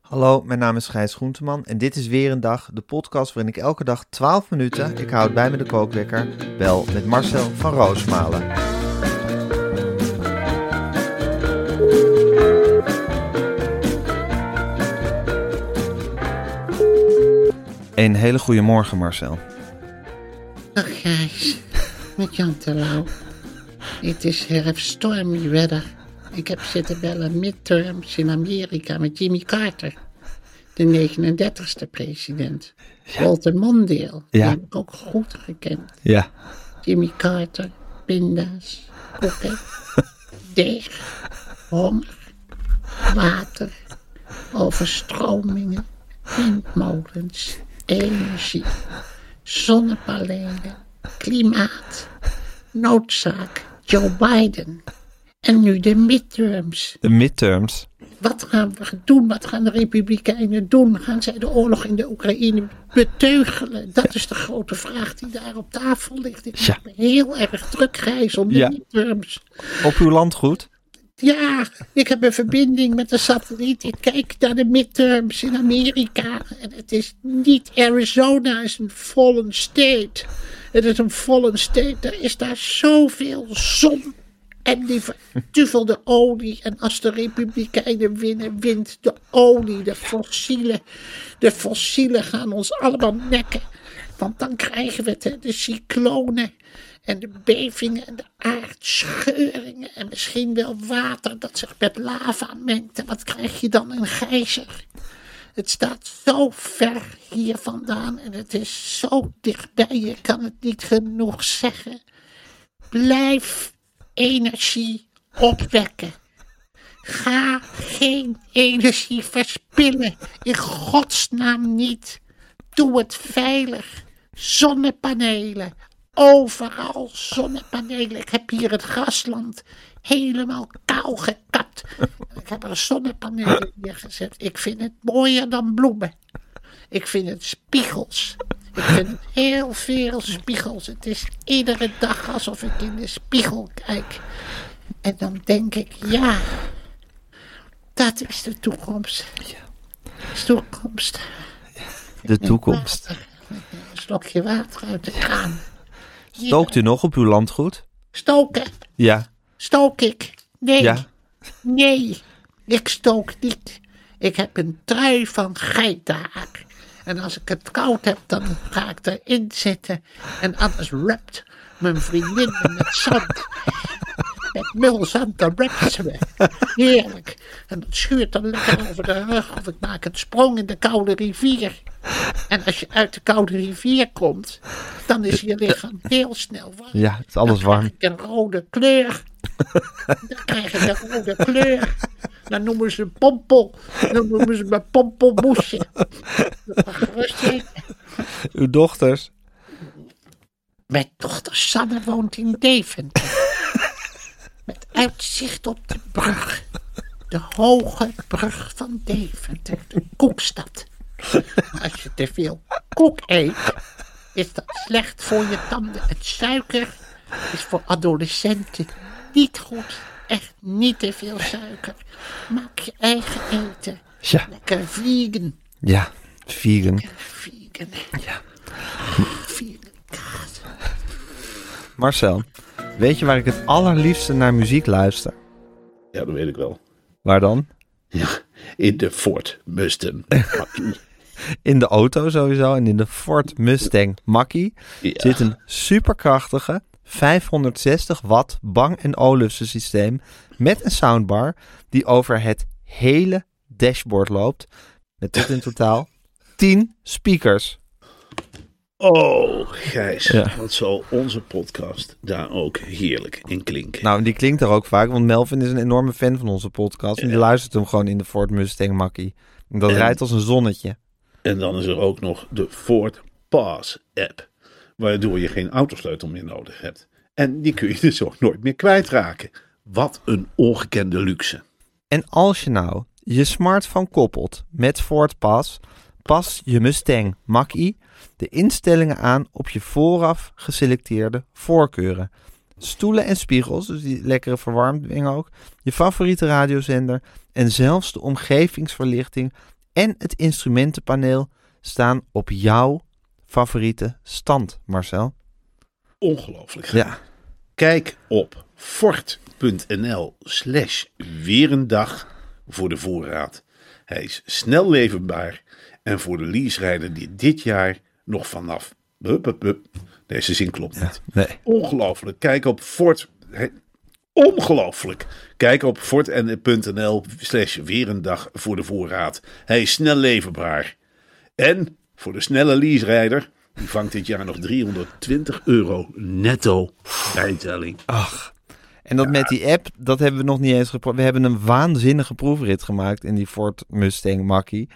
Hallo, mijn naam is Gijs Groenteman en dit is weer een dag, de podcast waarin ik elke dag 12 minuten, ik houd bij me de kookwekker, bel met Marcel van Roosmalen. Een hele goede morgen, Marcel. Dag Gijs, met Jan Terlouw. Het is herfststormy weather. Ik heb zitten bellen midterms in Amerika met Jimmy Carter. De 39ste president. Walter Mondale. Die heb ik ook goed gekend. Ja. Jimmy Carter, pinda's, koeken, deeg, honger, water, overstromingen, windmolens, energie, zonnepanelen, klimaat, noodzaak, Joe Biden. En nu de midterms. De midterms. Wat gaan we doen? Wat gaan de Republikeinen doen? Gaan zij de oorlog in de Oekraïne beteugelen? Dat is de grote vraag die daar op tafel ligt. Ik Ja. ben heel erg druk, Gijs, om de Ja. midterms. Op uw landgoed? Ja, ik heb een verbinding met de satelliet. Ik kijk naar de midterms in Amerika. En het is niet Arizona, is een fallen state. Het is een fallen state. Er is daar zoveel zon. En die verduvelde olie. En als de Republikeinen winnen, wint de olie. De fossielen. De fossielen gaan ons allemaal nekken. Want dan krijgen we de cyclonen. En de bevingen en de aardscheuringen. En misschien wel water dat zich met lava mengt. En wat krijg je dan? Een gijzer. Het staat zo ver hier vandaan. En het is zo dichtbij. Je kan het niet genoeg zeggen. Blijf energie opwekken. Ga geen energie verspillen. In godsnaam niet. Doe het veilig. Zonnepanelen. Overal zonnepanelen. Ik heb hier het grasland helemaal kaal gekapt. Ik heb er zonnepanelen neergezet. Ik vind het mooier dan bloemen. Ik vind het spiegels. Ik vind het heel veel spiegels. Het is iedere dag alsof ik in de spiegel kijk. En dan denk ik, ja, dat is de toekomst. Toekomst. De toekomst. Een slokje water uit de kraan. Stookt u nog op uw landgoed? Stoken. Ja. Stook ik? Nee. Ja. Nee, ik stook niet. Ik heb een trui van geitenhaar. En als ik het koud heb, dan ga ik erin zitten. En anders rapt mijn vriendin me met zand. Met mulzand, me. Heerlijk. En dat schuurt dan lekker over de rug. Of ik maak een sprong in de koude rivier. En als je uit de koude rivier komt, dan is je lichaam heel snel warm. Ja, het is alles warm. Dan krijg ik een rode kleur. Dan krijg ik een rode kleur. Dan noemen ze een pompel. Dan noemen ze me pompelmoesje. Uw dochters? Mijn dochter Sanne woont in Deventer. Met uitzicht op de brug. De hoge brug van Deventer. De koekstad. Als je te veel koek eet, is dat slecht voor je tanden. Het suiker is voor adolescenten niet goed. Echt niet te veel suiker. Maak je eigen eten. Ja. Lekker vegan. Ja, vegan. Vegan. Ja. Vegan kaas. Marcel, Weet je waar ik het allerliefste naar muziek luister? Ja, dat weet ik wel. Waar dan? Ja, in de Ford Mustang. In de auto sowieso en in de Ford Mustang Mach-E Ja. zit een superkrachtige 560 watt Bang & Olufsen systeem met een soundbar die over het hele dashboard loopt met tot in totaal 10 speakers. Oh, Gijs, Ja. wat zal onze podcast daar ook heerlijk in klinken. Nou, die klinkt er ook vaak, want Melvin is een enorme fan van onze podcast en die luistert hem gewoon in de Ford Mustang Mach-E. En dat En- rijdt als een zonnetje. En dan is er ook nog de Ford Pass app, waardoor je geen autosleutel meer nodig hebt. En die kun je dus ook nooit meer kwijtraken. Wat een ongekende luxe. En als je nou je smartphone koppelt met Ford Pass, pas je Mustang Mach-E de instellingen aan op je vooraf geselecteerde voorkeuren. Stoelen en spiegels, dus die lekkere verwarming ook, je favoriete radiozender en zelfs de omgevingsverlichting en het instrumentenpaneel staan op jouw favoriete stand, Marcel. Ongelooflijk. Ja, Kijk op fort.nl slash weer een dag voor de voorraad. Hij is snel leverbaar en voor de leaserijder die dit jaar nog vanaf... Hup, hup, hup. Deze zin klopt niet. nee. Ongelooflijk. Kijk op Fort... he- Ongelooflijk. Kijk op fort.nl slash weer een dag voor de voorraad. Hij is snel leverbaar. En voor de snelle leaserijder... Die vangt dit jaar nog 320 euro netto bijtelling. En dat met die app, dat hebben we nog niet eens geprobeerd. We hebben een waanzinnige proefrit gemaakt in die Ford Mustang Mach-E.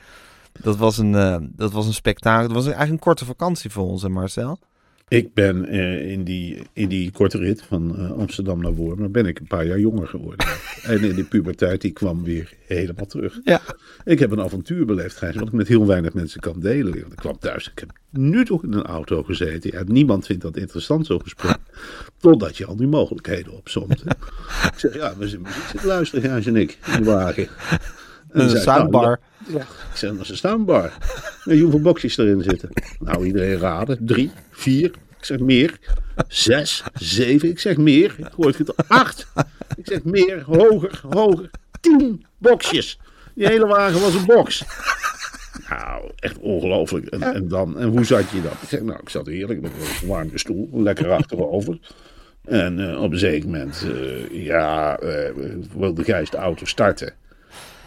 Dat was een, eh, dat was een spektakel. Dat was eigenlijk een korte vakantie voor ons, hè Marcel? Ik ben eh, in, die, in die korte rit van eh, Amsterdam naar Wormen ben ik een paar jaar jonger geworden. en in die puberteit die kwam weer helemaal terug. Ja. Ik heb een avontuur beleefd, Gijs, wat ik met heel weinig mensen kan delen. Want Ik kwam thuis, ik heb nu toch in een auto gezeten. Ja, niemand vindt dat interessant, zo'n gesprek. Totdat je al die mogelijkheden opzomt. ik zeg, ja, we zitten luisteren, Gijs en ik, in de wagen. En Een nou, soundbar. ik zeg, dat is een soundbar. Hoeveel boxjes erin zitten? Nou, iedereen raden. Drie, vier. Ik zeg meer. Zes, zeven. Ik zeg meer. Ik hoor het. Acht. Ik zeg meer. Hoger, hoger. Tien boxjes. Die hele wagen was een box. Nou, echt ongelooflijk. En, en dan, en hoe zat je dan? Ik zeg, nou, ik zat heerlijk met een verwarmde stoel, lekker achterover. En eh, op een zeker moment, eh, ja, eh, wilde Gijs de auto starten.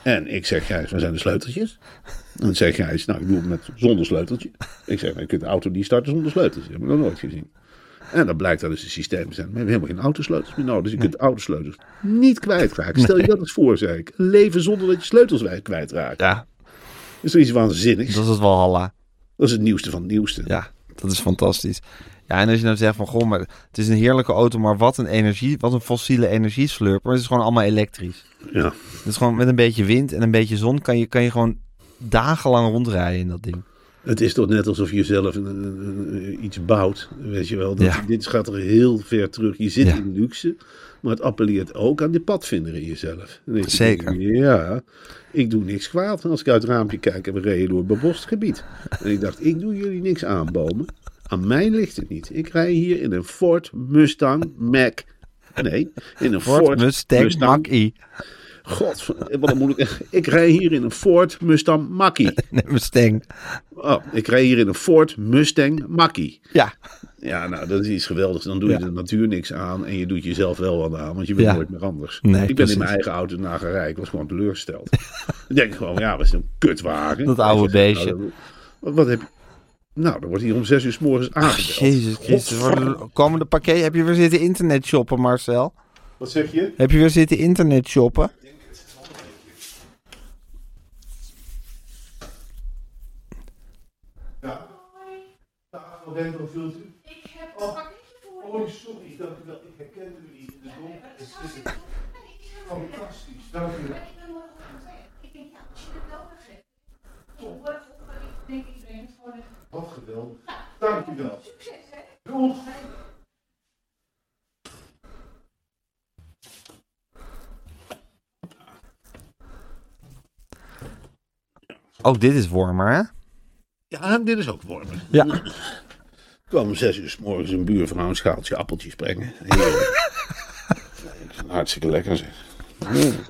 En ik zeg, Gijs, waar zijn de sleuteltjes? En dan zegt Gijs, nou, ik doe het met zonder sleuteltje. Ik zeg, nou, je kunt de auto niet starten zonder sleutels. Dat heb ik nog nooit gezien. En dan blijkt dat dus een systeem te zijn. We hebben helemaal geen autosleutels meer nodig. Dus je kunt de autosleutels niet kwijtraken. Stel je dat eens voor, zeg ik. Leven zonder dat je sleutels kwijtraakt. Ja, Dat is iets waanzinnigs. dat is het Walhalla. Dat is het nieuwste van het nieuwste. Ja, dat is fantastisch. Ja, en als je nou zegt van, goh, maar het is een heerlijke auto, maar wat een energie, wat een fossiele energieslurper. Het is gewoon allemaal elektrisch. Ja. Het is gewoon met een beetje wind en een beetje zon kan je, kan je gewoon dagenlang rondrijden in dat ding. Het is toch net alsof je zelf een- iets bouwt. Weet je wel. Dat, Ja. Dit gaat er heel ver terug. Je zit Ja. in luxe. Maar het appelleert ook aan de padvinder in jezelf. Dan je, Zeker. Ja, ik doe niks kwaad. Als ik uit het raampje kijk en we reden door het bebost gebied. En ik dacht, ik doe jullie niks aanbomen. Aan mij ligt het niet. Ik rij hier in een Ford Mustang Mac. Nee, in een Ford, Ford, Mustang, Mach-E. God, wat een moeilijk. Ik rij hier in een Ford Mustang Mach-E. Nee, Mustang. Oh, ik rij hier in een Ford Mustang Mach-E. Ja, Ja, nou, dat is iets geweldigs. Dan doe je Ja. de natuur niks aan en je doet jezelf wel wat aan, want je bent Ja. nooit meer anders. Nee, ik ben precies. in mijn eigen auto nagerij, ik was gewoon teleurgesteld. ik denk gewoon, ja, wat is een kutwagen. Dat oude nou, beestje. dat- wat, wat heb je... Nou, dan wordt hier om zes uur s morgens Ach, aangebeld. Jezus Christus. Komen de pakket? Heb je weer zitten internet shoppen, Marcel? Wat zeg je? Heb je weer zitten internet shoppen? Je wilt u? Ik heb een pakketje voor Oh, sorry, dank u wel. Ik herkende u niet in de donker. Het is het fantastisch, dank u wel. Wat geweldig. Dank u wel. Doeg. Ook dit is warmer, hè? Ja, dit is ook warm. Ja. kwam om zes uur s morgens een buurvrouw een schaaltje appeltjes brengen. Heerlijk. hartstikke lekker zeg.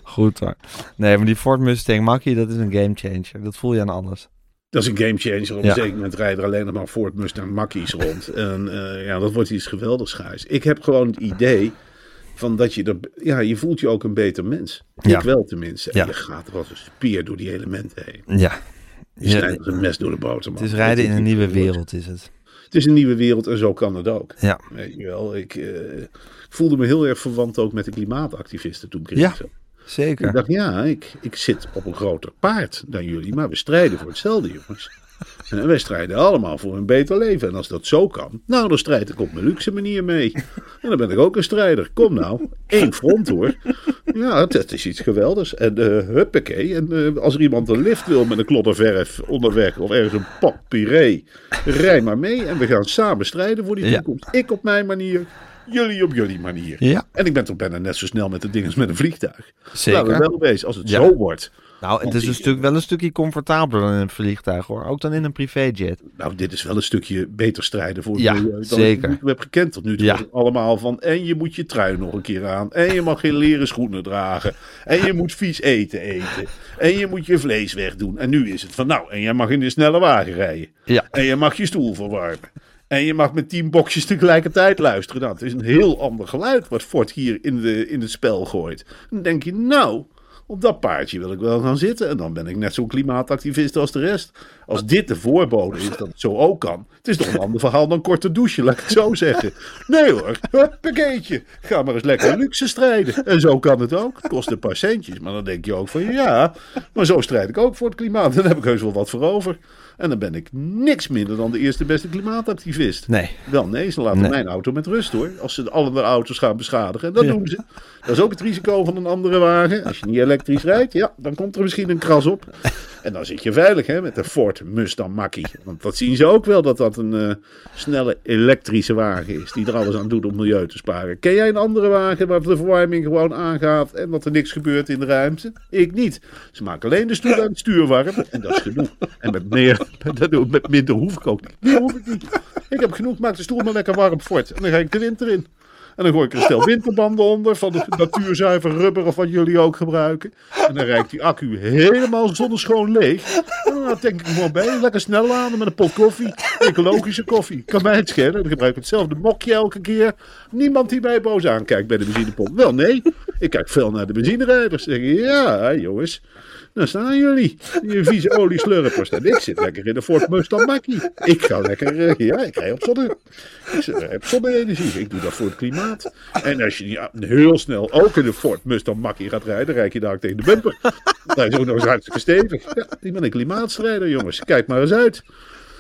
Goed hoor. Nee, maar die Ford Mustang Mach-E, dat is een gamechanger. Dat voel je aan alles. Dat is een gamechanger. Op Ja. een zeker moment rijden er alleen nog maar Ford Mustang Mackies rond. En eh, ja, dat wordt iets geweldigs gijs. Ik heb gewoon het idee van dat je er... Ja, je voelt je ook een beter mens. Ja. Ik wel tenminste. En Ja. je gaat er als een spier door die elementen heen. Ja. Je snijdt als een mes door de boterham. het is rijden in een nieuwe wereld, is het. Het is een nieuwe wereld en zo kan het ook. Ja. Weet je wel, ik eh, voelde me heel erg verwant ook met de klimaatactivisten toen ik Ja. zat. Ik Zeker. dacht, ja, ik, ik zit op een groter paard dan jullie, maar we strijden voor hetzelfde, jongens. En wij strijden allemaal voor een beter leven. En als dat zo kan, nou, dan strijd ik op mijn luxe manier mee. En dan ben ik ook een strijder. Kom nou, één front hoor. Ja, dat is iets geweldigs. En uh, huppakee. En eh, als er iemand een lift wil met een klodderverf onderweg of ergens een pak puree, rij maar mee. En we gaan samen strijden voor die Ja. toekomst. Ik op mijn manier, jullie op jullie manier. Ja. En ik ben toch bijna net zo snel met de dingen als met een vliegtuig. Zeker. Laten we wel wezen, als het Ja. zo wordt. Nou, het is een stuk, wel een stukje comfortabeler dan in een vliegtuig hoor. Ook dan in een privéjet. Nou, dit is wel een stukje beter strijden voor het Ja, milieu dan zeker. ik heb gekend tot nu toe. Ja. Allemaal van, en je moet je trui nog een keer aan. En je mag geen leren schoenen dragen. En je moet vies eten eten. En je moet je vlees wegdoen. En nu is het van, nou, en jij mag in de snelle wagen rijden. Ja. En je mag je stoel verwarmen. En je mag met tien boxjes tegelijkertijd luisteren. Nou, het is een heel ander geluid wat Ford hier in, de, in het spel gooit. Dan denk je, nou, op dat paardje wil ik wel gaan zitten. En dan ben ik net zo'n klimaatactivist als de rest. Als dit de voorbode is dat het zo ook kan. Het is toch een ander verhaal dan korte douche, laat ik het zo zeggen. Nee hoor, huppakeetje. Ga maar eens lekker luxe strijden. En zo kan het ook. Het kost een paar centjes. Maar dan denk je ook van ja, maar zo strijd ik ook voor het klimaat. Dan heb ik heus wel wat voor over. En dan ben ik niks minder dan de eerste beste klimaatactivist. Nee. Wel nee, ze laten Nee. mijn auto met rust hoor. Als ze alle auto's gaan beschadigen. En dat Ja. doen ze. Dat is ook het risico van een andere wagen. Als je niet elektrisch rijdt, ja, dan komt er misschien een kras op. En dan zit je veilig hè, met de Ford Mustang Mach-E. Want dat zien ze ook wel dat dat een eh, snelle elektrische wagen is. Die er alles aan doet om milieu te sparen. Ken jij een andere wagen waar de verwarming gewoon aangaat en dat er niks gebeurt in de ruimte? Ik niet. Ze maken alleen de stoel aan het stuur warm. En dat is genoeg. En met, meer, met minder hoef ik ook niet. Meer hoef ik niet. Ik heb genoeg, maak de stoel maar lekker warm Ford. En dan ga ik de winter in. En dan gooi ik er een stel winterbanden onder van de natuurzuiver rubber of wat jullie ook gebruiken. En dan rijdt die accu helemaal zonneschoon leeg. En dan denk ik gewoon bij, lekker snel laden met een pot koffie. Ecologische koffie. Kan mij het schelen. Dan gebruik ik hetzelfde mokje elke keer. Niemand die mij boos aankijkt bij de benzinepomp. Wel nee, ik kijk veel naar de benzinerijders. Zeg ik, ja jongens. Daar staan jullie, die vieze olieslurpers. En ik zit lekker in de Ford Mustang Mach-E. Ik ga lekker, eh, ja, ik rij op zonne. Ik zit- heb zonne-energie. Ik doe dat voor het klimaat. En als je ah, heel snel ook in de Ford Mustang Mach-E gaat rijden, dan rijd je daar tegen de bumper. Dan is ook nog eens hartstikke stevig. Ja, ik ben een klimaatstrijder, jongens. Kijk maar eens uit.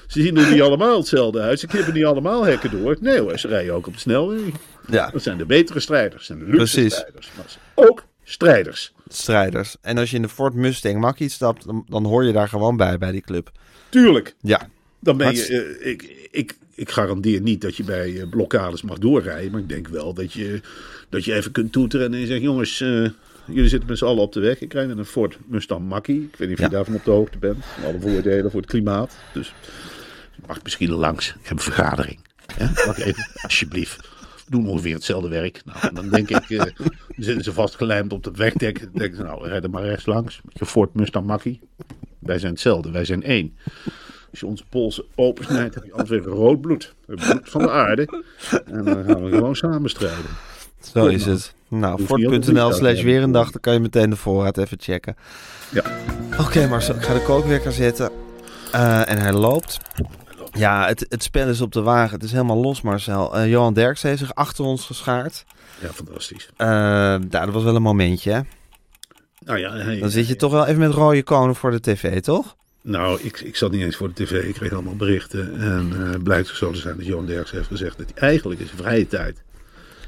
Ze zien er niet allemaal hetzelfde uit. Ze knippen niet allemaal hekken door. Nee hoor, ze rijden ook op de snelweg. Ja, Dat zijn de betere strijders. Dat zijn de luxe Precies. strijders. Maar ook strijders. Strijders. En als je in de Ford Mustang Mach-E stapt, dan, dan hoor je daar gewoon bij, bij die club. Tuurlijk. Ja, Dan ben je, eh, ik, ik, ik garandeer niet dat je bij eh, blokkades mag doorrijden. Maar ik denk wel dat je, dat je even kunt toeteren en zeggen: jongens, eh, jullie zitten met z'n allen op de weg. Ik rijd in een Ford Mustang Mach-E. Ik weet niet of Ja. je daarvan op de hoogte bent. Alle voordelen voor het klimaat. Dus je mag misschien langs. Ik heb een vergadering. Ja, mag ik even, alsjeblieft. We doen ongeveer hetzelfde werk. Nou, dan denk ik, dan zitten ze vastgelijmd op het wegdek. Dan denk ik, nou, rijd er maar rechts langs. Met je Ford Mustang Mach-E. Wij zijn hetzelfde, wij zijn één. Als je onze polsen opensnijdt, heb je altijd weer rood bloed. Het bloed van de aarde. En dan gaan we gewoon samen strijden. zo is het. Nou, altijd slash weer een dag, dan kan je meteen de voorraad even checken. Ja. Oké, Marcel, ik ga de kookwekker zetten. Eh, en hij loopt. Ja, het, het spel is op de wagen. Het is helemaal los, Marcel. Eh, Johan Derks heeft zich achter ons geschaard. Ja, fantastisch. Nou, dat was wel een momentje, hè? Nou ja, Dan zit je toch wel even met rode konen voor de tv, toch? Nou, ik, ik zat niet eens voor de tv. Ik kreeg allemaal berichten. En eh blijkt zo te zijn dat Johan Derks heeft gezegd dat hij eigenlijk in zijn vrije tijd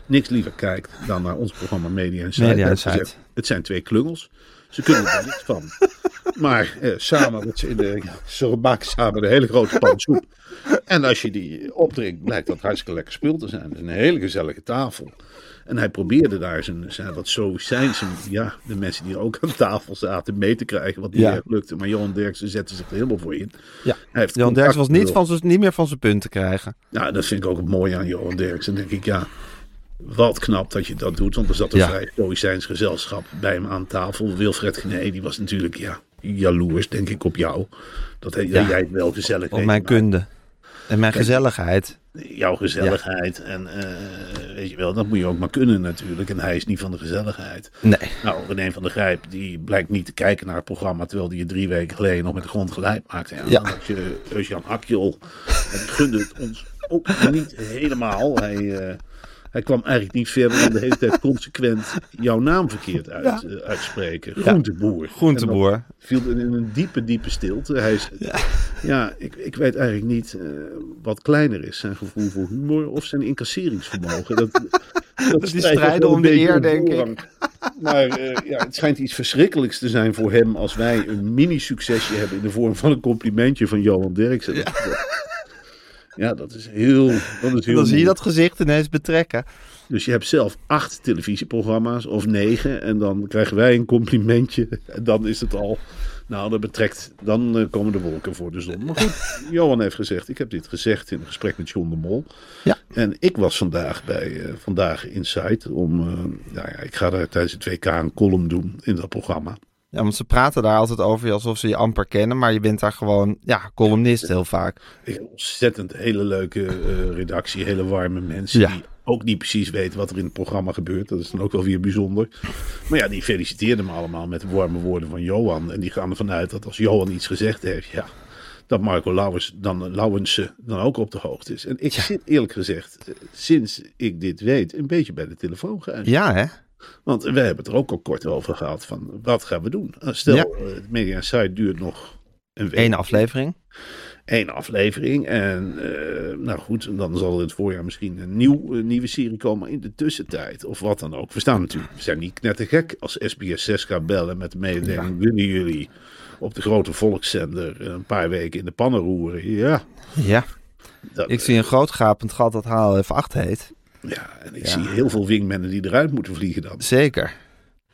niks liever kijkt dan naar ons programma Media Insight. Media Hij heeft Insight. gezegd, Het zijn twee klungels. Ze kunnen er niks van. Maar eh, samen, met ze, in de, ze maken samen een hele grote pan soep. En als je die opdrinkt, blijkt dat hartstikke lekker spul te zijn. Het is een hele gezellige tafel. En hij probeerde daar zijn, zijn wat ja, de mensen die ook aan tafel zaten, mee te krijgen. Wat niet Ja. erg lukte. Maar Johan Derksen zette zich er helemaal voor in. Ja. Hij heeft Johan contact Derks was niet, van zijn- niet meer van zijn punt te krijgen. Nou, dat vind ik ook het mooie aan Johan Derksen. Denk ik, ja, Wat knap dat je dat doet, want er zat een Ja. vrij stoïcijns gezelschap bij hem aan tafel. Wilfred Gené, die was natuurlijk ja, jaloers, denk ik, op jou. Dat hij- Ja. jij het wel gezellig Op deed, mijn maar kunde. En mijn gezelligheid. Jouw gezelligheid. En eh, weet je wel, dat moet je ook maar kunnen natuurlijk. En hij is niet van de gezelligheid. Nee. Nou, René van der Grijp, die blijkt niet te kijken naar het programma... terwijl die je drie weken geleden nog met de grond gelijk maakte. Ja, Ja. Dan had je Eusjan Akjol. En die gunde het ons ook niet helemaal. Hij, eh, hij kwam eigenlijk niet verder dan de hele tijd consequent jouw naam verkeerd uit, eh, uitspreken. Groenteboer. Groenteboer. En dat viel in een diepe, diepe stilte. Hij is, ja, ik, ik weet eigenlijk niet eh, wat kleiner is. Zijn gevoel voor humor of zijn incasseringsvermogen. Dat, dat, die strijdt strijden om de eer, denk ik. Maar eh, ja, het schijnt iets verschrikkelijks te zijn voor hem als wij een mini-succesje hebben in de vorm van een complimentje van Johan Derksen. Ja, ja dat is heel. Dat is heel Dan zie je dat gezicht ineens betrekken. Dus je hebt zelf acht televisieprogramma's of negen. En dan krijgen wij een complimentje. En dan is het al. Nou, dat betrekt. Dan eh, komen de wolken voor de zon. Maar goed, Johan heeft gezegd. Ik heb dit gezegd in een gesprek met John de Mol. Ja. En ik was vandaag bij eh, Vandaag Inside. Om. eh, nou ja, ik ga daar tijdens het WK een column doen in dat programma. Ja, want ze praten daar altijd over alsof ze je amper kennen. Maar je bent daar gewoon, ja, columnist heel vaak. Ontzettend hele leuke eh, redactie, hele warme mensen Ja. die ook niet precies weten wat er in het programma gebeurt. Dat is dan ook wel weer bijzonder. Maar ja, die feliciteerden me allemaal met de warme woorden van Johan. En die gaan ervan uit dat als Johan iets gezegd heeft, ja, dat Marco Lauwers dan, Lauwensen dan ook op de hoogte is. En ik zit eerlijk gezegd, eh, sinds ik dit weet, een beetje bij de telefoon geëindigd. Ja, hè? Want we hebben het er ook al kort over gehad van, wat gaan we doen? Uh, Stel, Ja. eh, het Media Site duurt nog een week Eén aflevering. één aflevering. En eh, nou goed, dan zal er in het voorjaar misschien een nieuw, een nieuwe serie komen in de tussentijd. Of wat dan ook. We staan natuurlijk, we zijn niet knettergek als SBS 6 gaat bellen met de mededeling. Willen jullie op de grote volkszender een paar weken in de pannen roeren? Ja. Ja. Dat, Ik zie een groot gapend gat dat HLF8 heet. Ja, en ik zie heel veel wingmannen die eruit moeten vliegen dan. Zeker.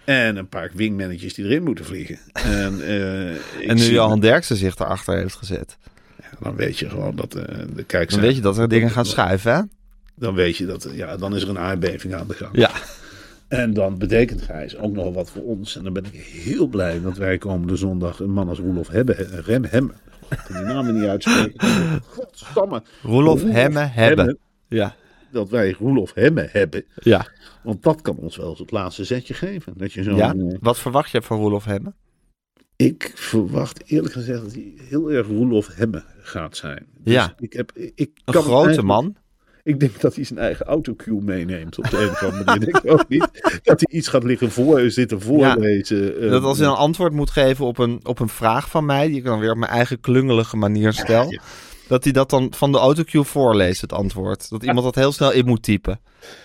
En een paar wingmannetjes die erin moeten vliegen. En, ik En nu Johan Derksen zich erachter heeft gezet. Dan weet je gewoon dat eh, de Dan kijkcijfers... weet je dat er dingen gaan schuiven, hè? Dan weet je dat, ja, dan is er een aardbeving aan de gang. Ja. En dan betekent Gijs ook nog wat voor ons. En dan ben ik heel blij dat wij komende zondag een man als Roelof hebben. Rem. Ik kan die namen niet uitspreken. Godsamme. Roelof Hemme hebben. Ja. Dat wij Roelof Hemme hebben. Ja. Want dat kan ons wel eens het laatste zetje geven. Dat je zo'n, ja. eh, Wat verwacht je van Roelof Hemme? ik verwacht eerlijk gezegd dat hij heel erg Roelof Hemme gaat zijn. Dus Ja. Ik heb, ik Een kan grote eigenlijk- man. Ik denk dat hij zijn eigen autocue meeneemt op de een of andere manier. Ik ook niet dat hij iets gaat liggen voor, zitten voorlezen. eh, Dat als hij een antwoord moet geven op een, op een vraag van mij, die ik dan weer op mijn eigen klungelige manier stel, Ja. Dat hij dat dan van de autocue voorleest, het antwoord. Dat iemand dat heel snel in moet typen.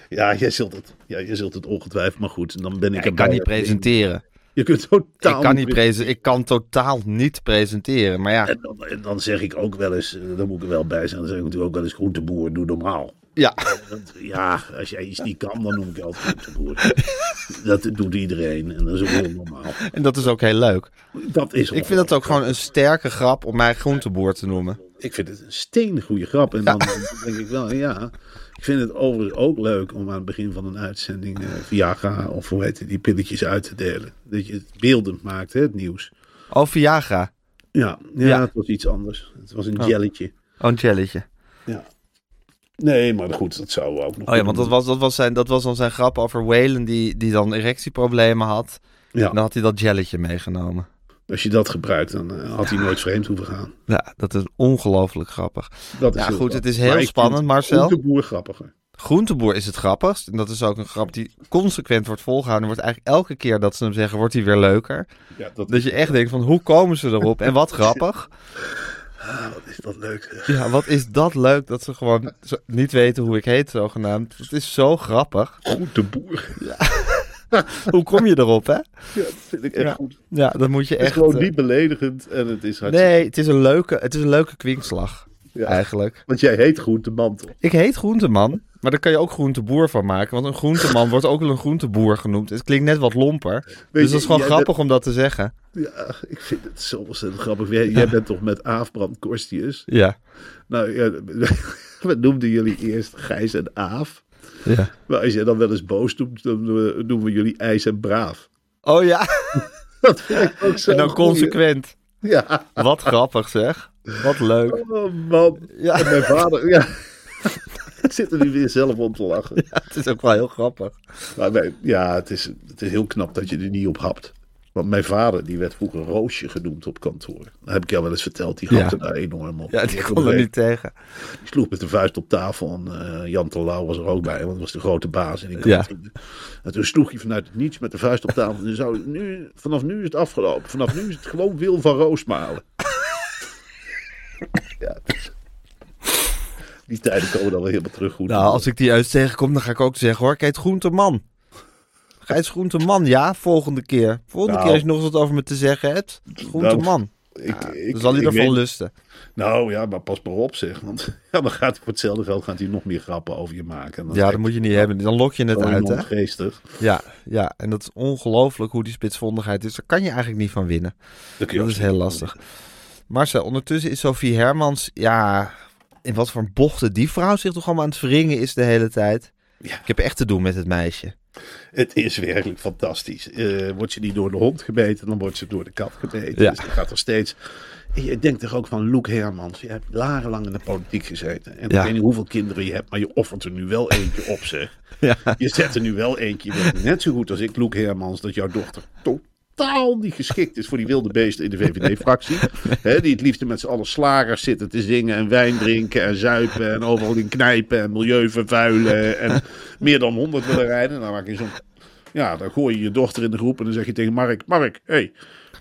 Ja, jij zult het, ja, jij zult het ongetwijfeld, maar goed, dan ben ik Ja, ik kan niet presenteren. Je kunt totaal Ik kan, niet niet prese ik kan totaal niet presenteren. Maar ja, en dan, en dan zeg ik ook wel eens, eh, daar moet ik er wel bij zijn, dan zeg ik natuurlijk ook wel eens groenteboer, doe normaal. ja. Ja, als jij iets niet kan, dan noem ik je altijd groenteboer. dat doet iedereen en dat is ook heel normaal. en dat is ook heel leuk. Dat is Ik vind het ook gewoon een sterke grap om mij groenteboer te noemen. Ik vind het een steengoede grap. En dan denk ik wel, ja. Ik vind het overigens ook leuk om aan het begin van een uitzending eh, Viagra of hoe heet het, die pilletjes uit te delen. Dat je het beeldend maakt, hè, het nieuws. Oh, Viagra. Ja, ja, Ja. het was iets anders. Het was een Oh. jelletje. Oh, een jelletje. Ja. Nee, maar goed, dat zou ook nog Oh ja, want dat was, dat was, zijn, dat was dan zijn grap over Whalen die, die dan erectieproblemen had. Ja, En dan had hij dat jelletje meegenomen. Als je dat gebruikt, dan eh, had hij nooit vreemd hoeven gaan. Ja, dat is ongelooflijk grappig. Dat is Ja, goed, grappig. het is Maar heel ik spannend, Marcel. Groenteboer grappiger. Groenteboer is het grappigst. En dat is ook een grap die consequent wordt volgehouden. En wordt eigenlijk elke keer dat ze hem zeggen, wordt hij weer leuker. Ja, dat, Dat je echt denkt van, hoe komen ze erop? En wat grappig. ah, wat is dat leuk. Ja, wat is dat leuk dat ze gewoon niet weten hoe ik heet zogenaamd. Het is zo grappig. Groenteboer. Hoe kom je erop, hè? Ja, dat vind ik echt Ja. goed. Ja, dat moet je Het is echt... gewoon eh, niet beledigend en het is hartstikke... Nee, het is een leuke, het is een leuke kwinkslag. Ja. Eigenlijk. Want jij heet Groenteman toch? Ik heet groenteman, maar daar kan je ook groenteboer van maken. Want een groenteman wordt ook wel een groenteboer genoemd. Het klinkt net wat lomper. dus je, dat is gewoon grappig om dat te zeggen. Ja, ik vind het zo ontzettend grappig. Jij, jij bent toch met Aafbrand Korstius? Ja. Nou, ja, wat noemden jullie eerst Gijs en Aaf? Ja. Maar als je dan wel eens boos doet, dan eh, doen we jullie ijs en braaf. Oh ja, Dat vind ik ook zo. en dan consequent. Ja. Wat grappig zeg. Wat leuk. Oh man. Ja. En mijn vader, ja. ik zit er nu weer zelf om te lachen. Het is ook wel heel grappig. Maar wij- ja, het is, het is heel knap dat je er niet op hapt. Want mijn vader, die werd vroeger Roosje genoemd op kantoor. Dat heb ik jou wel eens verteld. Die hapte Ja. daar enorm op. Ja, die kon er niet tegen. Die sloeg met de vuist op tafel. En eh, Jan Terlouw was er ook bij, want dat was de grote baas in die Ja. En toen sloeg hij vanuit het niets met de vuist op tafel. En zou, nu, vanaf nu is het afgelopen. Vanaf nu is het gewoon Wil van Roosmalen. ja, is- die tijden komen dan wel helemaal terug goed. Nou, als ik die juist tegenkom, dan ga ik ook zeggen hoor, kijk, groenteman. Gijs Groenteman, ja, volgende keer. Volgende Nou. keer als je nog eens wat over me te zeggen hebt. Groenteman. ik, Ja, ik- dan zal hij ik ervan weet- lusten. Nou ja, maar pas maar op zeg. Want ja, dan gaat hij voor hetzelfde geld gaat hij nog meer grappen over je maken. En Ja, dat moet je niet hebben. Dan lok je het uit, hè? Geestig. Ja, ja, en dat is ongelooflijk hoe die spitsvondigheid is. Daar kan je eigenlijk niet van winnen. Dat, Dat is heel lastig. Marcel, ondertussen is Sophie Hermans, ja, in wat voor bochten die vrouw zich toch allemaal aan het wringen is de hele tijd. Ja. Ik heb echt te doen met het meisje. Het is werkelijk fantastisch. Eh wordt ze niet door de hond gebeten, dan wordt ze door de kat gebeten. Ja. Dus dan gaat er steeds... Je denkt toch ook van Loek Hermans. Je hebt jarenlang in de politiek gezeten. En Ja. ik weet niet hoeveel kinderen je hebt, maar je offert er nu wel eentje op, zeg. Ja. Je zet er nu wel eentje. Je net zo goed als ik, Loek Hermans, dat jouw dochter totaal niet geschikt is voor die wilde beesten in de VVD-fractie. Die het liefst met z'n allen slagers zitten te zingen en wijn drinken en zuipen en overal in knijpen en milieu vervuilen en meer dan honderd willen rijden. Dan maak je zo'n ja, dan gooi je je dochter in de groep en dan zeg je tegen Mark: Mark, hé, hey,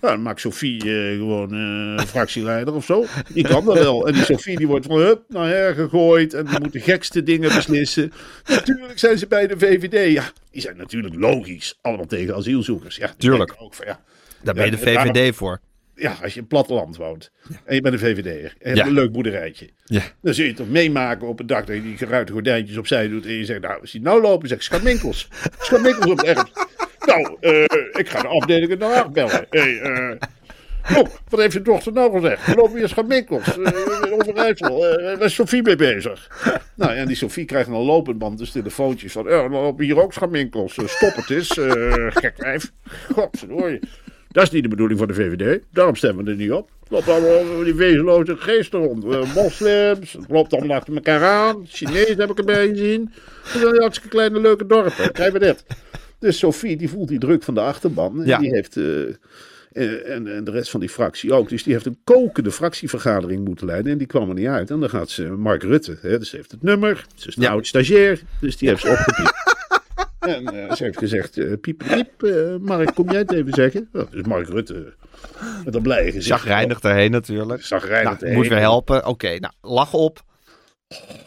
nou, dan maak Sophie eh, gewoon eh, fractieleider of zo. Die kan dat wel. En die Sophie die wordt van hup naar her gegooid en die moet de gekste dingen beslissen. Natuurlijk zijn ze bij de VVD. Ja, die zijn natuurlijk logisch. Allemaal tegen asielzoekers. Ja, Tuurlijk. Ook van, ja, Daar ben je de VVD voor. ja, als je in het platteland woont en je bent een VVD'er en je hebt een leuk boerderijtje. Ja. Dan zul je toch meemaken op een dag dat je die geruite gordijntjes opzij doet. En je zegt, nou, als die nou lopen, zeg schatminkels. Schatminkels op het erf. Nou, eh, ik ga de afdeling in Den Haag bellen. Hey, eh, oh, wat heeft je dochter nou gezegd? We lopen weer schatminkels. Uh, in Overijssel. Waar is Sofie mee bezig? Nou, en die Sofie krijgt een lopend band dus telefoontjes van... We lopen hier ook schatminkels. Eh, stop het eens. gek wijf. Godverdorie. Dat is niet de bedoeling van de VVD. Daarom stemmen we er niet op. Het loopt allemaal die wezenloze geesten rond. Moslims, het loopt allemaal achter elkaar aan. Chinezen heb ik erbij gezien. Dat zijn hartstikke kleine leuke dorpen. Krijgen we dit. Dus Sophie, die voelt die druk van de achterban. En Ja. die heeft... eh, en, en de rest van die fractie ook. Dus die heeft een kokende fractievergadering moeten leiden. En die kwam er niet uit. En dan gaat ze, Mark Rutte, hè, dus ze heeft het nummer. Ze is een Ja. oud stagiair. Dus die heeft ze opgepiept. En eh, ze heeft gezegd, eh piep, piep, Mark, kom jij het even zeggen? Nou, dus Mark Rutte, met een blije gezicht. Zagrijnig daarheen natuurlijk. Zagrijnig Nou, moet weer helpen. Oké, nou, lach op.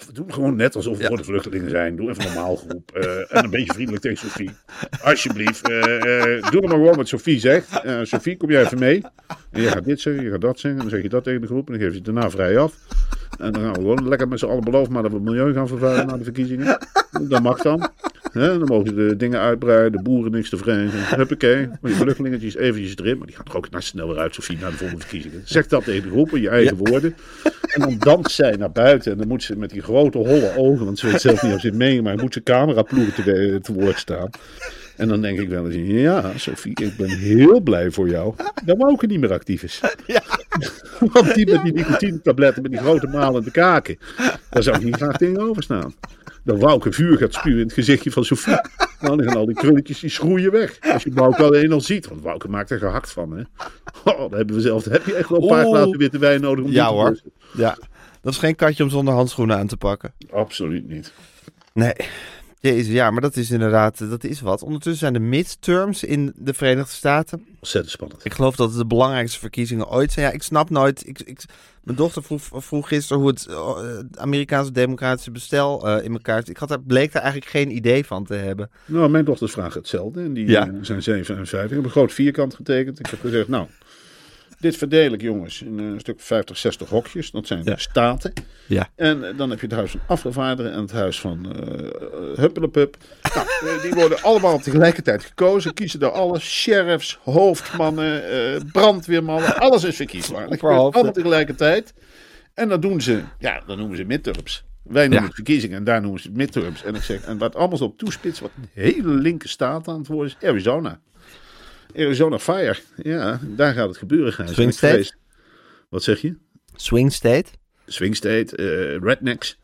We doen gewoon net alsof we Ja. voor de vluchtelingen zijn. Doe even normaal groep. eh, en een beetje vriendelijk tegen Sophie. Alsjeblieft. eh, eh, doe er maar gewoon wat Sophie zegt. Sophie, kom jij even mee? En je gaat dit zeggen, je gaat dat zeggen. En dan zeg je dat tegen de groep. En dan geef je het daarna vrij af. En dan gaan we gewoon lekker met z'n allen beloven maar dat we het milieu gaan vervuilen na de verkiezingen. Dat mag dan. Hè, dan mogen ze de dingen uitbreiden, de boeren niks te vrezen. Huppakee. Maar die vluchtelingetjes eventjes erin. Maar die gaat er ook naar sneller uit, Sophie, naar de volgende verkiezingen. Zeg dat tegen de groep in je eigen woorden. En dan danst zij naar buiten. En dan moet ze met die grote holle ogen, want ze weet zelf niet of ze het meegemaakt, moet ze cameraploegen te, te woord staan. En dan denk ik wel eens, ja, Sophie, ik ben heel blij voor jou. Dat Wouke niet meer actief is. Want die met die nicotine-tabletten, met die grote malende kaken, daar zou ik niet graag tegenover staan. Dat Wouke vuur gaat spuwen in het gezichtje van Sophie. Nou, dan gaan al die krulletjes, die schroeien weg. Als je Wouke alleen al ziet. Want Wouke maakt er gehakt van, hè. Oh, dan hebben we zelf, dan heb je echt wel een paar glazen witte wijn nodig om Ja te hoor. Ja, dat is geen katje om zonder handschoenen aan te pakken. Absoluut niet. Nee. Jezus, ja, maar dat is inderdaad, eh, dat is wat. Ondertussen zijn de midterms in de Verenigde Staten. Ontzettend spannend. Ik geloof dat het de belangrijkste verkiezingen ooit zijn. Ja, ik snap nooit. Ik, ik, mijn dochter vroeg, vroeg gisteren hoe het eh, Amerikaanse democratische bestel eh, in elkaar zit. Ik had daar, bleek daar eigenlijk geen idee van te hebben. Nou, mijn dochters vragen hetzelfde. En die Ja. zijn 7 en 5. Ik heb een groot vierkant getekend. Ik heb gezegd, nou, dit verdeel ik jongens in een stuk 50, 60 hokjes. Dat zijn Ja. staten. Ja. En eh, dan heb je het huis van afgevaardigden en het huis van eh Huppelepup. Nou, die worden allemaal tegelijkertijd gekozen. Kiezen daar alle sheriffs, hoofdmannen, brandweermannen. Alles is verkiesbaar. Dat allemaal tegelijkertijd. En dan doen ze, ja, dan noemen ze midterms. Wij noemen Ja. het verkiezingen en daar noemen ze het midterms. En ik zeg, en wat allemaal zo op toespitst, wat een hele linker staat aan het worden, is Arizona. Arizona Fire. Ja, daar gaat het gebeuren, Gijs. Swing state? vrees- Wat zeg je? Swing state? Swing state, eh, rednecks.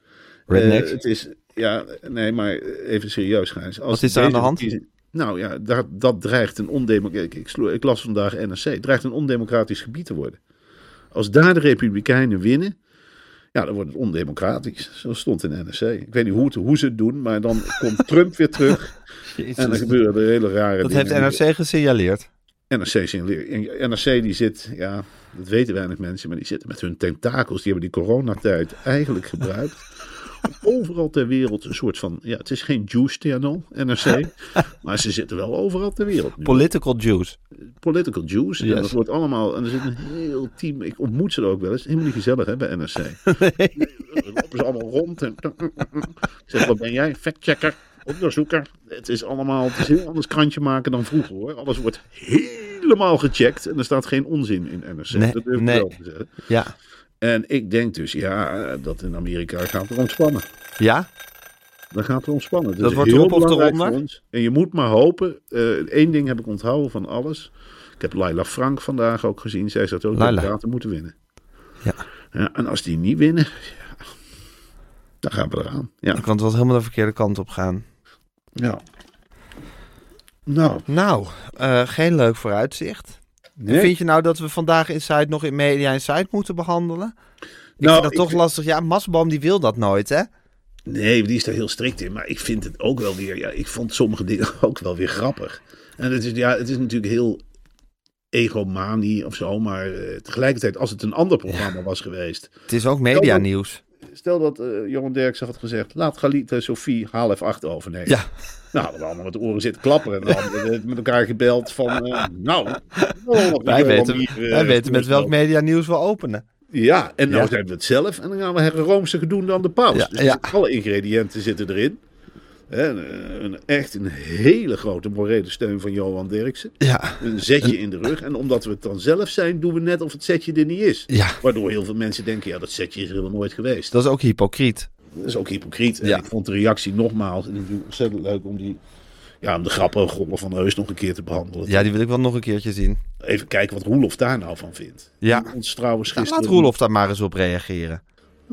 Rednecks? Eh, het is, ja, nee, maar even serieus, Gijs. Als Wat is er aan de hand? Nou ja, dat, dat dreigt een ondemocratisch... Ik, ik las vandaag NRC. dreigt een ondemocratisch gebied te worden. Als daar de Republikeinen winnen... Ja, dan wordt het ondemocratisch. Zo stond in NRC. Ik weet niet hoe, het, hoe ze het doen, maar dan komt Trump weer terug. En dan gebeuren er hele rare Dat dingen. heeft NRC gesignaleerd. NRC, signaleert- en NRC die zit, ja, dat weten weinig mensen, maar die zitten met hun tentakels. Die hebben die coronatijd eigenlijk gebruikt. Overal ter wereld een soort van, ja, het is geen juice channel, NRC. maar ze zitten wel overal ter wereld nu. Political juice. Political juice. Yes. En dat wordt allemaal, en er zit een heel team, ik ontmoet ze er ook wel eens. Helemaal niet gezellig hè, bij NRC. Dan lopen ze allemaal rond. En, zeg, wat ben jij? Factchecker, onderzoeker. Het is allemaal, het is heel anders krantje maken dan vroeger hoor. Alles wordt helemaal gecheckt en er staat geen onzin in NRC. Nee, dat durf ik nee. wel te zeggen. Ja. En ik denk dus, ja, dat in Amerika gaat er ontspannen. Ja? Dan gaat er ontspannen. Dat is wordt heel erop belangrijk voor ons. En je moet maar hopen. Eén ding heb ik onthouden van alles. Ik heb Laila Frank vandaag ook gezien. Zij zegt ook dat de Democraten moeten winnen. Ja. Ja, en als die niet winnen, ja, dan gaan we eraan. Ja. Ik kan het wel helemaal de verkeerde kant op gaan. ja. Nou, Nou, eh, geen leuk vooruitzicht. Nee. Vind je nou dat we vandaag Inside nog in Media Inside moeten behandelen? Ik Nou, vind dat ik toch vind- lastig. Ja, Masboom die wil dat nooit, hè? nee, die is er heel strikt in. Maar ik vind het ook wel weer, ja, ik vond sommige dingen ook wel weer grappig. En het is, ja, het is natuurlijk heel egomanie of zo. Maar eh, tegelijkertijd, als het een ander programma was geweest. Het is ook media nieuws. Stel dat eh Johan Derksen had gezegd: laat Galit en Sophie half acht overnemen. Ja. Nou, we hadden allemaal met de oren zitten klapperen. En dan we met elkaar gebeld van. eh, nou, oh, Wij weten, hier, eh, wij weten met welk media nieuws we openen. Ja, en nou Ja. zijn we het zelf. En dan gaan we Herre Roomse doen dan de paus. Ja, dus ja. alle ingrediënten zitten erin. Een, een- echt een hele grote morele steun van Johan Derksen. Ja, Een zetje in de rug. En omdat we het dan zelf zijn, doen we net of het zetje er niet is. ja, Waardoor heel veel mensen denken, ja, dat setje is er helemaal nooit geweest. dat is ook hypocriet. Dat is ook hypocriet. En Ja. ik vond de reactie nogmaals, en ik vind het ontzettend leuk om die, ja, om de grappen van Heus nog een keer te behandelen. Ja, die wil ik wel nog een keertje zien. Even kijken wat Roelof daar nou van vindt. Ja. Die Ons trouwens gisteren... laat Roelof daar maar eens op reageren.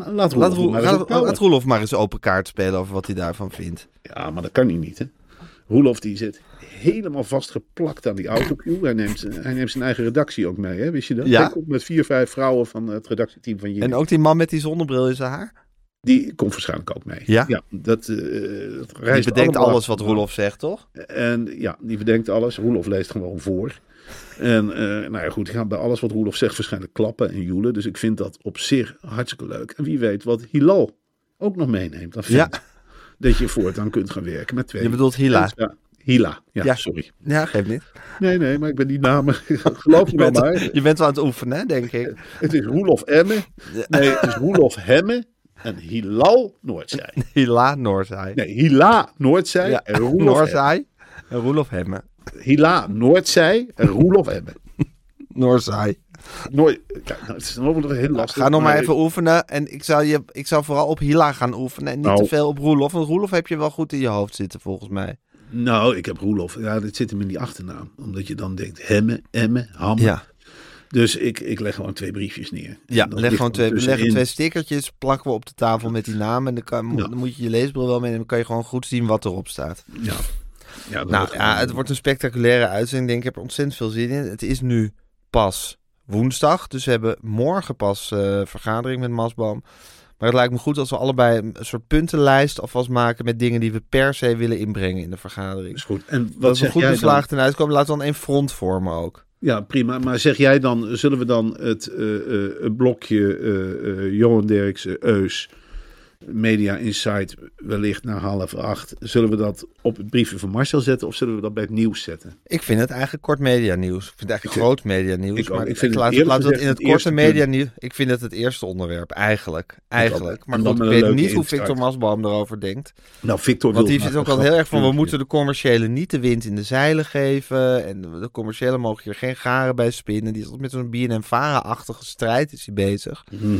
Laat Roelof, Laat, maar eens laat- opkomen. laat Roelof maar eens open kaart spelen over wat hij daarvan vindt. Ja, maar dat kan hij niet, hè. Roelof die zit helemaal vastgeplakt aan die autocue. Hij neemt, hij neemt zijn eigen redactie ook mee, hè? wist je dat? Ja. Hij komt met vier, vijf vrouwen van het redactieteam van Jimmy. En ook die man met die zonnebril in zijn haar. Die komt waarschijnlijk ook mee. Ja? dat, eh dat Die reist bedenkt alles wat Roelof zegt, toch? En ja, die bedenkt alles. Roelof leest gewoon voor. En eh, nou ja, goed, gaan bij alles wat Roelof zegt waarschijnlijk klappen en joelen. Dus ik vind dat op zich hartstikke leuk. En wie weet wat Hilal ook nog meeneemt. Dan Ja. Dat je voortaan kunt gaan werken met twee. Je bedoelt Hila. Ja, Hila. Ja, Ja. sorry. Ja, geeft niet. Nee, nee, maar ik ben die namen. Geloof Je me nou bent, maar. je bent wel aan het oefenen, hè, denk ik. Het is Roelof Emme. Nee, het is Roelof Hemme. En Hilal Noordzij. Hila Noordzij. Nee, Hila Noordzij. Ja, En Roelof. Noordzij en Roelof Hemme. Hila Noordzij. En Roelof Emme. Noordzij. Nooit. Kijk, nou, het is nog heel lastig. Ga nog maar even oefenen. En ik zou, je, ik zou vooral op Hila gaan oefenen. En niet Nou. te veel op Roelof. Want Roelof heb je wel goed in je hoofd zitten, volgens mij. Nou, ik heb Roelof. Ja, dit zit hem in die achternaam. Omdat je dan denkt Hemme, Emme, Hamme. Ja, Dus ik, ik leg gewoon twee briefjes neer. ja leg gewoon twee, tussenin. twee stickertjes. Plakken we op de tafel met die namen. En dan, kan, Ja. dan moet je je leesbril wel meenemen. Dan kan je gewoon goed zien wat erop staat. Ja. Ja, dat Nou wordt ja, gewoon- het wordt een spectaculaire uitzending. Ik denk, ik heb er ontzettend veel zin in. Het is nu pas woensdag. Dus we hebben morgen pas eh, vergadering met Masboom. Maar het lijkt me goed als we allebei een soort puntenlijst alvast maken met dingen die we per se willen inbrengen in de vergadering. is goed. En Dat wat we zeg goed beslaagd ten uitkomen, laten we dan één front vormen ook. Ja, prima. Maar zeg jij dan, zullen we dan het, eh, eh, blokje Johan Derksen, Eus, Media Insight, wellicht na half acht, zullen we dat op het briefje van Marcel zetten of zullen we dat bij het nieuws zetten? Ik vind het eigenlijk kort media nieuws. Ik vind het eigenlijk Ik- groot media nieuws. ik ook. maar Ik vind het laat, eerlijk laten we het in het het korte media nieuws. Ik vind het het eerste onderwerp, eigenlijk. Eigenlijk. Maar goed, ik weet niet hoe. Victor Masboom erover denkt. Nou, Victor Want die zit ook al heel erg van, we moeten de commerciële niet de wind in de zeilen geven. En de commerciële mogen hier geen garen bij spinnen. Die is met zo'n BNM-Vara-achtige strijd is hij bezig. Mhm.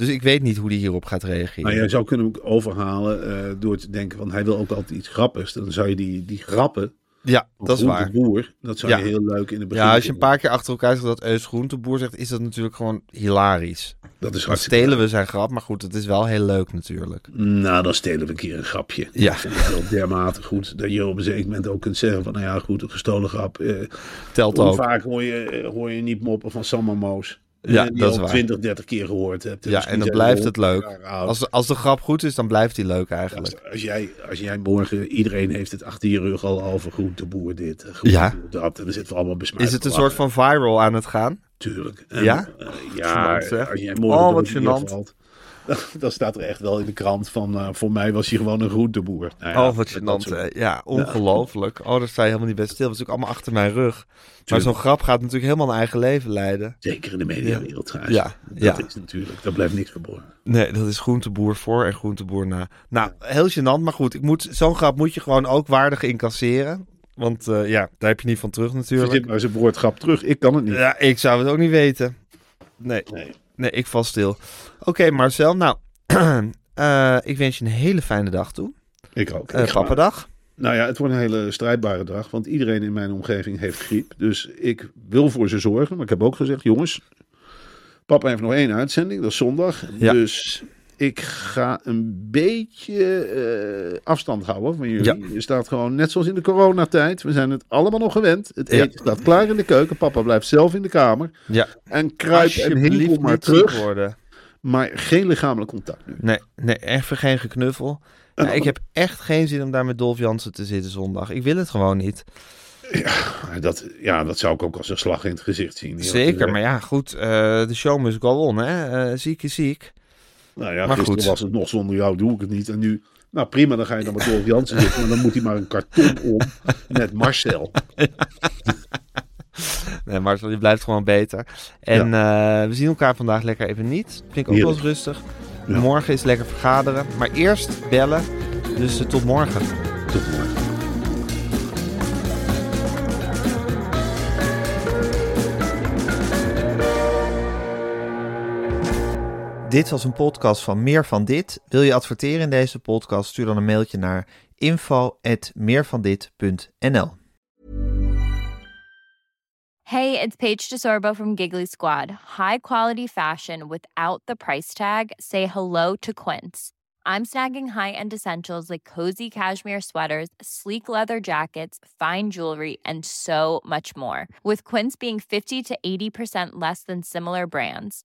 Dus ik weet niet hoe die hierop gaat reageren. Maar jij zou kunnen overhalen eh, door te denken van hij wil ook altijd iets grappigs. Dan zou je die, die grappen Ja, dat is waar. Boer, dat zou Ja. je heel leuk in de begin. Ja, als je een paar keer achter elkaar zegt dat Eus Groenteboer zegt, is dat natuurlijk gewoon hilarisch. Dat is Dan stelen we zijn grap, maar goed, het is wel heel leuk natuurlijk. Nou, dan stelen we een keer een grapje. Ja. Ik vind het wel dermate goed dat je op een zeker moment ook kunt zeggen van... nou ja, goed, een gestolen grap. eh, Telt ook. vaak hoor je, hoor je niet moppen van Sam en Moos? Ja, Eh, die dat is je al waar. 20, 30 keer gehoord hebt. Ja, Misschien en dan blijft het leuk. Als de, als de grap goed is, dan blijft die leuk eigenlijk. Als, als jij, als jij morgen, iedereen heeft het achter je rug al over groenteboer dit, eh, groenteboer Ja. dat. En dan zitten we allemaal besmuikt. Is het een soort van viral aan het gaan? Tuurlijk. En, Ja? eh, ja, Gênant, zeg. als jij morgen Oh, wat valt, dan, staat er echt wel in de krant van, eh, voor mij was hij gewoon een groenteboer. Nou ja, oh, wat dat gênant. Ja, ongelooflijk. Oh, daar sta je helemaal niet bij stil. Dat is natuurlijk allemaal achter mijn rug. Maar zo'n grap gaat natuurlijk helemaal een eigen leven leiden. Zeker in de mediawereld trouwens. Ja, Dat ja. is natuurlijk, daar blijft niks verborgen. Nee, dat is groenteboer voor en groenteboer na. Nou, heel gênant, maar goed. Ik moet, zo'n grap moet je gewoon ook waardig incasseren. Want eh, ja, daar heb je niet van terug Je natuurlijk. zit maar zijn woordgrap terug. Ik kan het niet. Ja, ik zou het ook niet weten. Nee, Nee. Nee ik val stil. Oké, Marcel. Nou, eh, ik wens je een hele fijne dag toe. Ik ook. Eh Ik. Nou ja, het wordt een hele strijdbare dag. Want iedereen in mijn omgeving heeft griep. Dus ik wil voor ze zorgen. Maar ik heb ook gezegd, jongens. Papa heeft nog één uitzending. Dat is zondag. Ja. Dus ik ga een beetje eh, afstand houden van jullie. Ja. Je staat gewoon net zoals in de coronatijd. We zijn het allemaal nog gewend. Het Ja. eten staat klaar in de keuken. Papa blijft zelf in de kamer. Ja, En kruip en hinkel maar terug. worden. Maar geen lichamelijk contact nu. Nee, nee, even geen geknuffel. Ja, ik heb echt geen zin om daar met Dolf Jansen te zitten zondag. Ik wil het gewoon niet. Maar Dat, ja, dat zou ik ook als een slag in het gezicht zien. Zeker, maar ja, goed. eh, De show must go on, hè. Eh, ziek is ziek. Nou ja, Maar gisteren goed. was het nog zonder jou, doe ik het niet. En nu, nou prima, dan ga je dan met Dolf Jansen zitten. Maar dan moet hij maar een karton om met Marcel. Nee, maar je blijft gewoon beter. En eh, we zien elkaar vandaag lekker even niet. Vind ik ook wel eens rustig. Ja. Morgen is lekker vergaderen. Maar eerst bellen. Dus eh, tot morgen. Tot morgen. Dit was een podcast van Meer van Dit. Wil je adverteren in deze podcast? Stuur dan een mailtje naar info.meervandit.nl Hey, it's Paige DeSorbo from Giggly Squad. High quality fashion without the price tag. Say hello to Quince. I'm snagging high-end essentials like cozy cashmere sweaters, sleek leather jackets, fine jewelry, and so much more. With Quince being 50 to 80% less than similar brands.